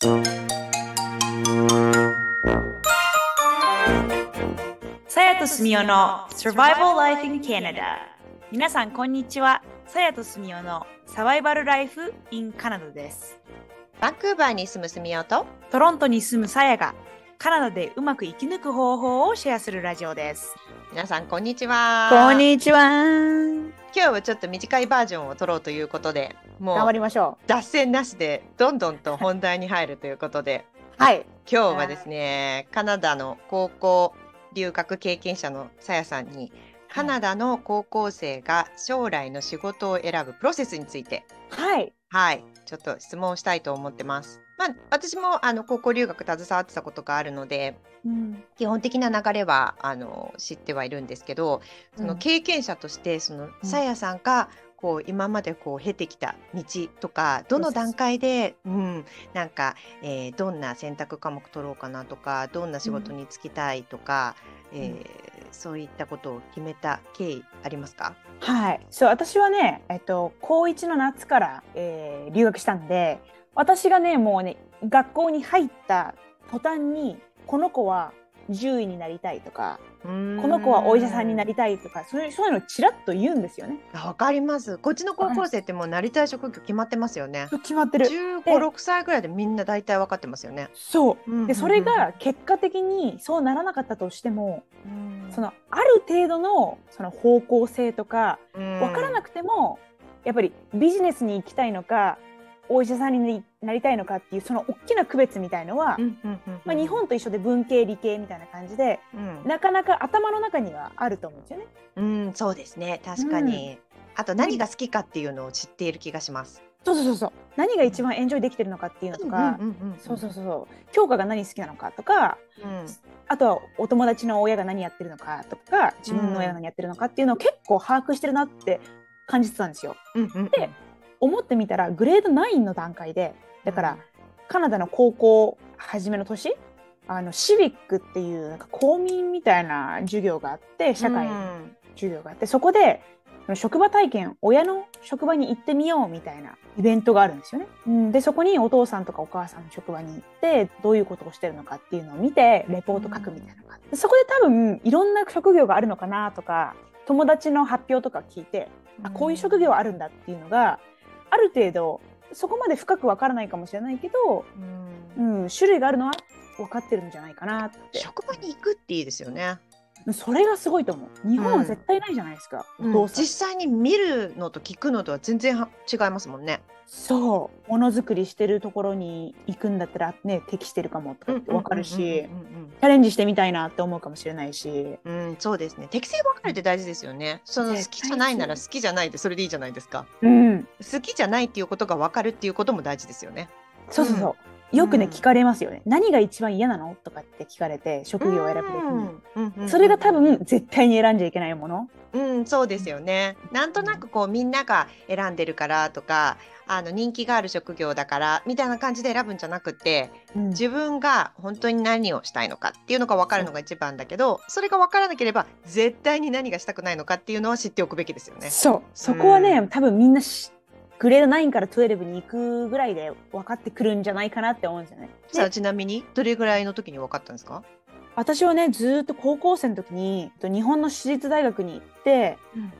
さやとすみおの Survival Life in Canada 皆さんこんにちは。さやとすみおのサバイバルライフ in カナダです。バンクーバーに住むすみおと。トロントに住むさやがカナダでうまく生き抜く方法をシェアするラジオです。皆さんこんにちは。こんにちは。今日はちょっと短いバージョンを撮ろうということでも頑張うりましょ脱線なしでどんどんと本題に入るということでうはい。今日はですねカナダの高校留学経験者のさやさんにカナダの高校生が将来の仕事を選ぶプロセスについてはい。はい。ちょっと質問したいと思ってます。まあ、私もあの高校留学携わってたことがあるのでうん。基本的な流れはあの知ってはいるんですけどそのうん。経験者としてそのさやさんがこう今までこう経てきた道とかどの段階で、うん、なんか、えーどんな選択科目取ろうかなとかどんな仕事に就きたいとか、えーそういったことを決めた経緯ありますか？はい、そう私はね、えっと、高1の夏から、えー留学したんで私がねもうね学校に入った途端にこの子は獣医になりたいとかここの子はお医者さんになりたいとかそういうそういうのをちらっと言うんですよね。わかります。こっちの高校生ってもうなりたい職業決まってますよね。決まってる。1 5 6歳ぐらいでみんな大体分かってますよね。そう。でそれが結果的にそうならなかったとしてもそのある程度のその方向性とか分からなくくてもやっぱりビジネスに行きたいのかお医者さんになりたいのかっていうその大きな区別みたいのは、まあ、日本と一緒で文系理系みたいな感じでうん。なかなか頭の中にはあると思うんですよね。うん、そうですね。確かに、あと何が好きかっていうのを知っている気がします。そうそうそうそう。何が一番エンジョイできてるのかっていうのとか、うんうんうんうんそうそうそうそう。教科が何好きなのかとかうん。あとはお友達の親が何やってるのかとか自分の親が何やってるのかっていうのを結構把握してるなって感じてたんですよ。うんうんうん。で思ってみたらグレード9の段階でだからカナダの高校初めの年あのシビックっていうなんか公民みたいな授業があって社会のうん。授業があってそこで職場体験親の職場に行ってみようみたいなイベントがあるんですよね。うん、でそこにお父さんとかお母さんの職場に行ってどういうことをしてるのかっていうのを見てレポート書くみたいなのがあってそこで多分いろんな職業があるのかなとか友達の発表とか聞いてあこういう職業あるんだっていうのがある程度そこまで深くわからないかもしれないけど、うん。うん、種類があるのは分かってるんじゃないかなって。職場に行くっていいですよね、それがすごいと思う。日本は絶対ないじゃないですか、お父さん。実際に見るのと聞くのとは全然は違いますもんねそう。ものづくりしてるところに行くんだったらね適してるかもとかって分かるしうんチャレンジしてみたいなって思うかもしれないし。うんうんうんそうですね。適性分かるって大事ですよね。その好きじゃないなら好きじゃないでそれでいいじゃないですか。うん。好きじゃないっていうことが分かるっていうことも大事ですよね。そうそうそう、よくねうん。聞かれますよね。何が一番嫌なのとかって聞かれて職業を選ぶ時に、うんうんうん。それが多分絶対に選んじゃいけないもの。うん、そうですよね。なんとなくこうみんなが選んでるからとか、あの人気がある職業だからみたいな感じで選ぶんじゃなくて、うん自分が本当に何をしたいのかっていうのが分かるのが一番だけど、それが分からなければ絶対に何がしたくないのかっていうのは知っておくべきですよね。そうそこはね、う多分みんなしグレード9から12に行くぐらいで分かってくるんじゃないかなって思うんですよね。さあでちなみにどれぐらいの時に分かったんですか？私はねずーっと高校生の時にえっと日本の私立大学に行って、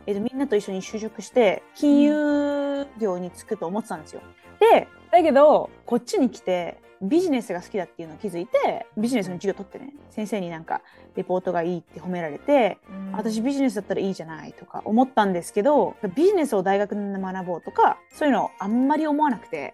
えっと、みんなと一緒に就職して金融業に就くと思ってたんですよ。でだけどこっちに来てビジネスが好きだっていうのを気づいてビジネスの授業取ってね先生になんかレポートがいいって褒められて私ビジネスだったらいいじゃないとか思ったんですけどビジネスを大学で学ぼうとかそういうのあんまり思わなくて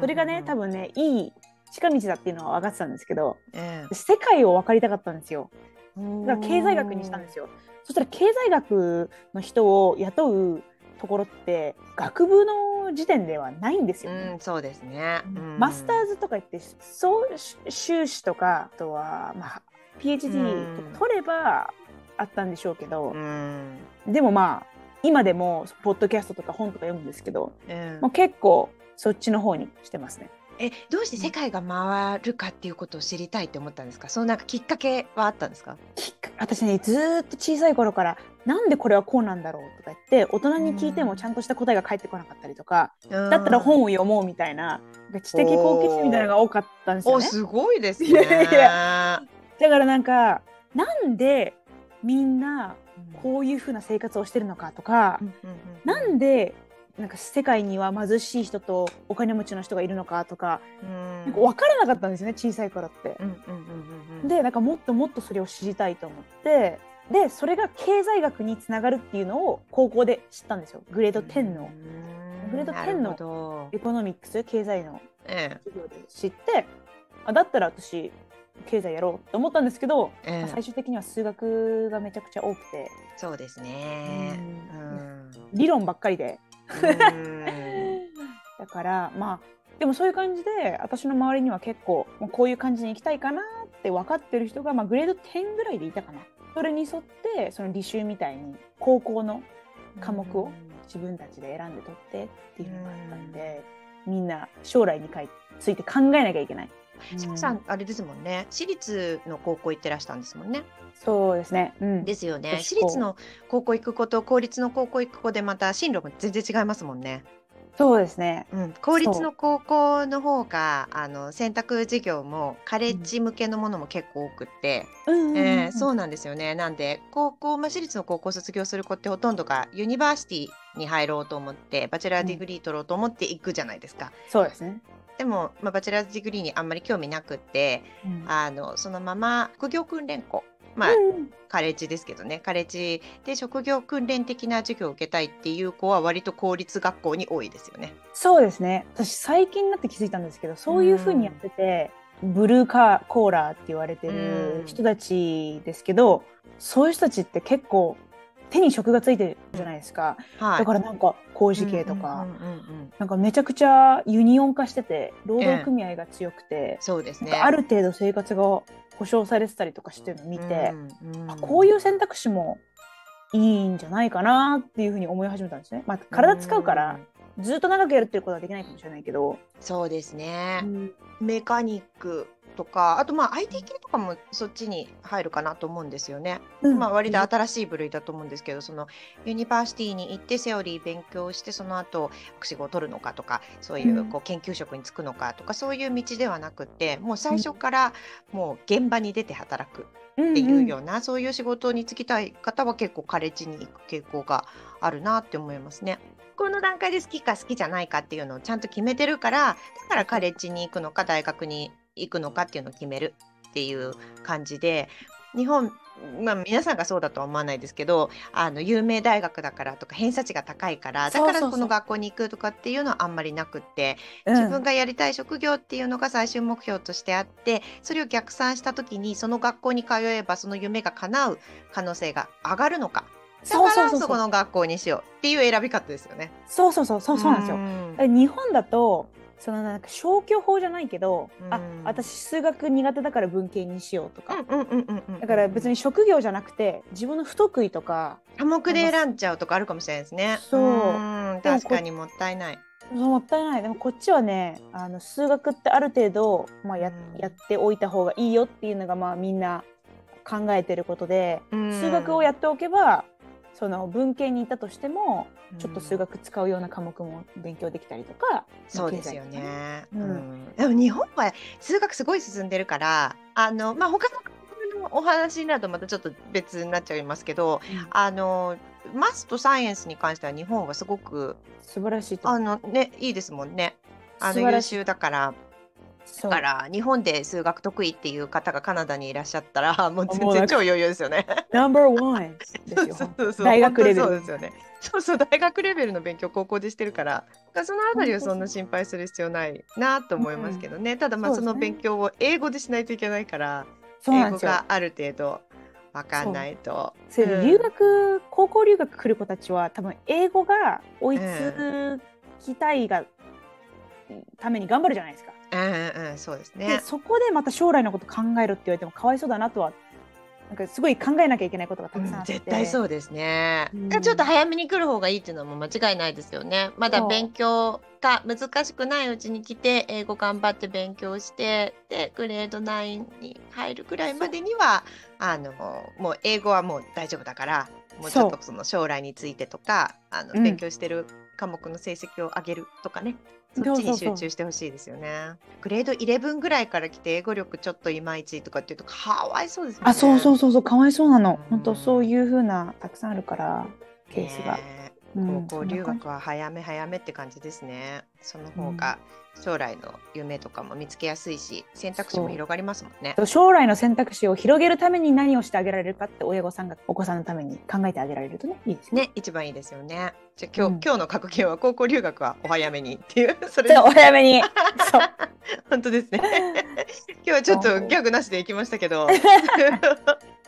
それがね多分、分ねいい近道だっていうのは分かってたんですけどえ世界を分かりたかったんですよ。えだから経済学にしたんですよ。そしたら経済学の人を雇うところって学部の時点ではないんですよね、うん、そうですね。うん。マスターズとか言ってそう修士とかあとは、まあ、PhD とか取ればあったんでしょうけどう、ん、でもまあ今でもポッドキャストとか本とか読むんですけどうん。もう結構そっちの方にしてますね。えどうして世界が回るかっていうことを知りたいって思ったんですか？そのなんかきっかけはあったんですか？私ねずーっと小さい頃からなんでこれはこうなんだろうとか言って大人に聞いてもちゃんとした答えが返ってこなかったりとか、だったら本を読もうみたいな知的好奇心みたいなのが多かったんですよね。すごいですね。だからなんかなんでみんなこういうふうな生活をしてるのかとか、なんでなんか世界には貧しい人とお金持ちの人がいるのかとか,、なんか分からなかったんですよね小さい頃って。でなんかもっともっとそれを知りたいと思ってでそれが経済学につながるっていうのを高校で知ったんですよ。グレード10の。グレード10のエコノミックス経済の授業で知って、あだったら私経済やろうと思ったんですけど、えー、最終的には数学がめちゃくちゃ多くて。そうですね、うん、理論ばっかりでだからまあでもそういう感じで私の周りには結構もうこういう感じに行きたいかなって分かってる人が、まあ、グレード10ぐらいでいたかな。それに沿ってその履修みたいに高校の科目を自分たちで選んで取ってっていうのがあったんでみんな将来について考えなきゃいけないシャさん、あれですもんね。私立の高校行ってらしたんですもんね。そうですね。うん、ですよね。私立の高校行く子と公立の高校行く子でまた進路も全然違いますもんね。そうですね。うん、公立の高校の方があの選択授業もカレッジ向けのものも結構多くって、そうなんですよね。なんで高校、まあ、私立の高校卒業する子ってほとんどが university に入ろうと思って bachelor degree 取ろうと思って行くじゃないですか。うん、そうですね。でも、まあ、 bachelor's degree にあんまり興味なくって、うん、あのそのまま職業訓練校まあ、うん、カレッジですけどね。カレッジで職業訓練的な授業を受けたいっていう子は割と公立学校に多いですよね。そうですね。私最近になって気づいたんですけどそういうふうにやってて、うん、ブルーカーコーラーって言われてる人たちですけど、そういう人たちって結構手に職がついてるじゃないですか、はい、だからなんか工事系とか、なんかめちゃくちゃユニオン化してて労働組合が強くて、えー、そうですね。ある程度生活が保障されてたりとかしてるのを見て、うんうん、あこういう選択肢もいいんじゃないかなっていうふうに思い始めたんですね。まあ、体使うから、ずっと長くやるっていうことはできないかもしれないけど。そうですね、うん、メカニックとかあとまあ IT 系とかもそっちに入るかなと思うんですよね。うん、まあ割と新しい部類だと思うんですけどその university に行ってセオリー勉強してその後博士号を取るのかとかそういうこう研究職に就くのかとか、そういう道ではなくてもう最初からもう現場に出て働くっていうような、うんうん、そういう仕事に就きたい方は結構カレッジに行く傾向があるなって思いますね。この段階で好きか好きじゃないかっていうのをちゃんと決めてるからだからカレッジに行くのか大学に行くのかっていうのを決めるっていう感じで日本まあ、皆さんがそうだとは思わないですけどあの有名大学だからとか偏差値が高いからだからこの学校に行くとかっていうのはあんまりなくって自分がやりたい職業っていうのが最終目標としてあってそれを逆算した時にその学校に通えばその夢が叶う可能性が上がるのか。だからそこの学校にしようっていう選び方ですよね。そうそうそうそうそうなんですよ。日本だとそのなんか消去法じゃないけど、うん、あ私数学苦手だから文系にしようとか。だから別に職業じゃなくて自分の不得意とか科目で選んじゃうとかあるかもしれないですね。そう。確かにもったいない。もったいない。でもこっちはねあの数学ってある程度、まあや、うん、やっておいた方がいいよっていうのがまあみんな考えてることで、数学をやっておけばその文系にいたとしてもちょっと数学使うような科目も勉強できたりとか、そうですよね、うん、でも日本は数学すごい進んでるからあのまあ他のお話になるとまたちょっと別になっちゃいますけど、うん、あのマスとサイエンスに関しては日本はすごく素晴らしいあのねいいですもんね。あの優秀だからだから日本で数学得意っていう方がカナダにいらっしゃったら もう全然超余裕ですよね。ナンバーワン。大学レベル。そうですよね。そうそう大学レベルの勉強高校でしてるからそのあたりはそんな心配する必要ないなと思いますけどね。ただまあその勉強を英語でしないといけないから、英語がある程度分かんないと。そう、うん、留学高校留学来る子たちは多分英語が追いつきたいが、ために頑張るじゃないですか。うんうん、そうですね。でそこでまた将来のこと考えるって言われてもかわいそうだなとはなんかすごい考えなきゃいけないことがたくさんあって、うん、絶対そうですね、うん、ちょっと早めに来る方がいいっていうのも間違いないですよね。まだ勉強が難しくないうちに来て英語頑張って勉強してでグレード9に入るくらいまでにはあのもう英語はもう大丈夫だからもうちょっとその将来についてとかあの、うん。勉強してる科目の成績を上げるとかねそっちに集中してほしいですよね。グレード11ぐらいから来て英語力ちょっといまいちとかっていうとかわいそうですね。あそうそうそうそうかわいそうなの。うん。本当そういう風なたくさんあるからケースが、ねえ。うん。高校留学は早め早めって感じですね。その方が将来の夢とかも見つけやすいし選択肢も広がりますもんね。将来の選択肢を広げるために何をしてあげられるかって親御さんがお子さんのために考えてあげられるとねいいですね。ね一番いいですよね。じゃあ今日、うん今日の格言は高校留学はお早めにっていう それお早めに 本当ですね。今日はちょっとギャグなしでいきましたけど。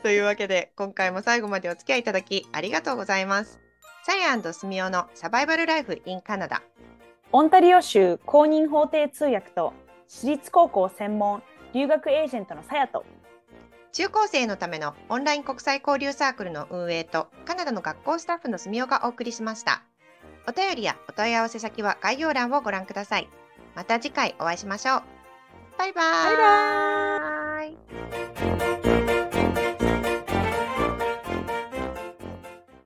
というわけで今回も最後までお付き合いいただきありがとうございます。サイスミオのサバイバルライフインカナダ。オンタリオ州公認法廷通訳と私立高校専門留学エージェントのさやと中高生のためのオンライン国際交流サークルの運営とカナダの学校スタッフのすみおがお送りしました。お便りやお問い合わせ先は概要欄をご覧ください。また次回お会いしましょう。バイバーイ。バイバーイ